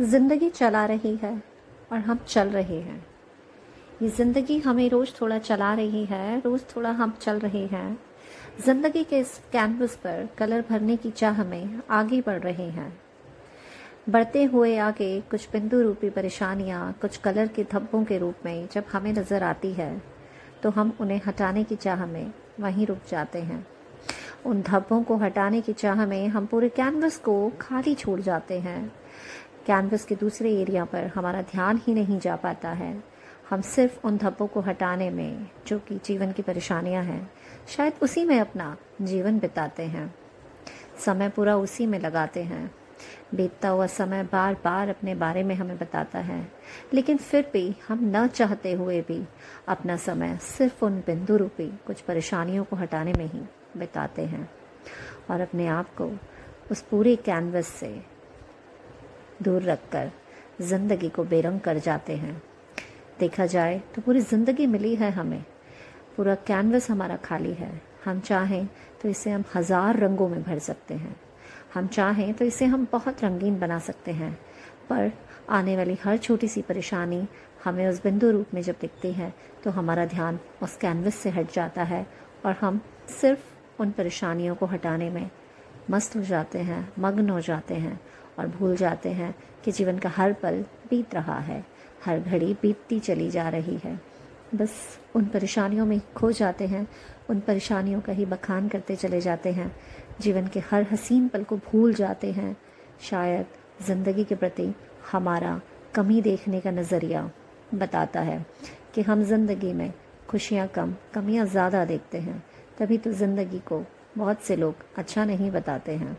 ज़िंदगी चला रही है और हम चल रहे हैं। ये ज़िंदगी हमें रोज़ थोड़ा चला रही है, रोज़ थोड़ा हम चल रहे हैं। ज़िंदगी के इस कैनवस पर कलर भरने की चाह में आगे बढ़ रहे हैं। बढ़ते हुए आगे कुछ बिंदु रूपी परेशानियाँ, कुछ कलर के धब्बों के रूप में जब हमें नज़र आती है तो हम उन्हें हटाने की चाह में वहीं रुक जाते हैं। उन धब्बों को हटाने की चाह में हम पूरे कैनवस को खाली छोड़ जाते हैं। कैनवस के दूसरे एरिया पर हमारा ध्यान ही नहीं जा पाता है। हम सिर्फ़ उन धब्बों को हटाने में, जो कि जीवन की परेशानियाँ हैं, शायद उसी में अपना जीवन बिताते हैं। समय पूरा उसी में लगाते हैं। बीतता हुआ समय बार बार अपने बारे में हमें बताता है। लेकिन फिर भी हम न चाहते हुए भी अपना समय सिर्फ़ उन बिंदु रूपी कुछ परेशानियों को हटाने में ही बिताते हैं। और अपने आप को उस पूरे कैनवस से दूर रखकर ज़िंदगी को बेरंग कर जाते हैं। देखा जाए तो पूरी ज़िंदगी मिली है हमें। पूरा कैनवस हमारा खाली है। हम चाहें तो इसे हम हज़ार रंगों में भर सकते हैं। हम चाहें तो इसे हम बहुत रंगीन बना सकते हैं। पर आने वाली हर छोटी सी परेशानी हमें उस बिंदु रूप में जब दिखती है तो हमारा ध्यान उस कैनवस से हट जाता है और हम सिर्फ़ उन परेशानियों को हटाने में मस्त हो जाते हैं, मग्न हो जाते हैं और भूल जाते हैं कि जीवन का हर पल बीत रहा है, हर घड़ी बीतती चली जा रही है। बस उन परेशानियों में खो जाते हैं, उन परेशानियों का ही बखान करते चले जाते हैं। जीवन के हर हसीन पल को भूल जाते हैं। शायद ज़िंदगी के प्रति हमारा कमी देखने का नज़रिया बताता है कि हम ज़िंदगी में खुशियाँ कम, कमियाँ ज़्यादा देखते हैं। तभी तो ज़िंदगी को बहुत से लोग अच्छा नहीं बताते हैं।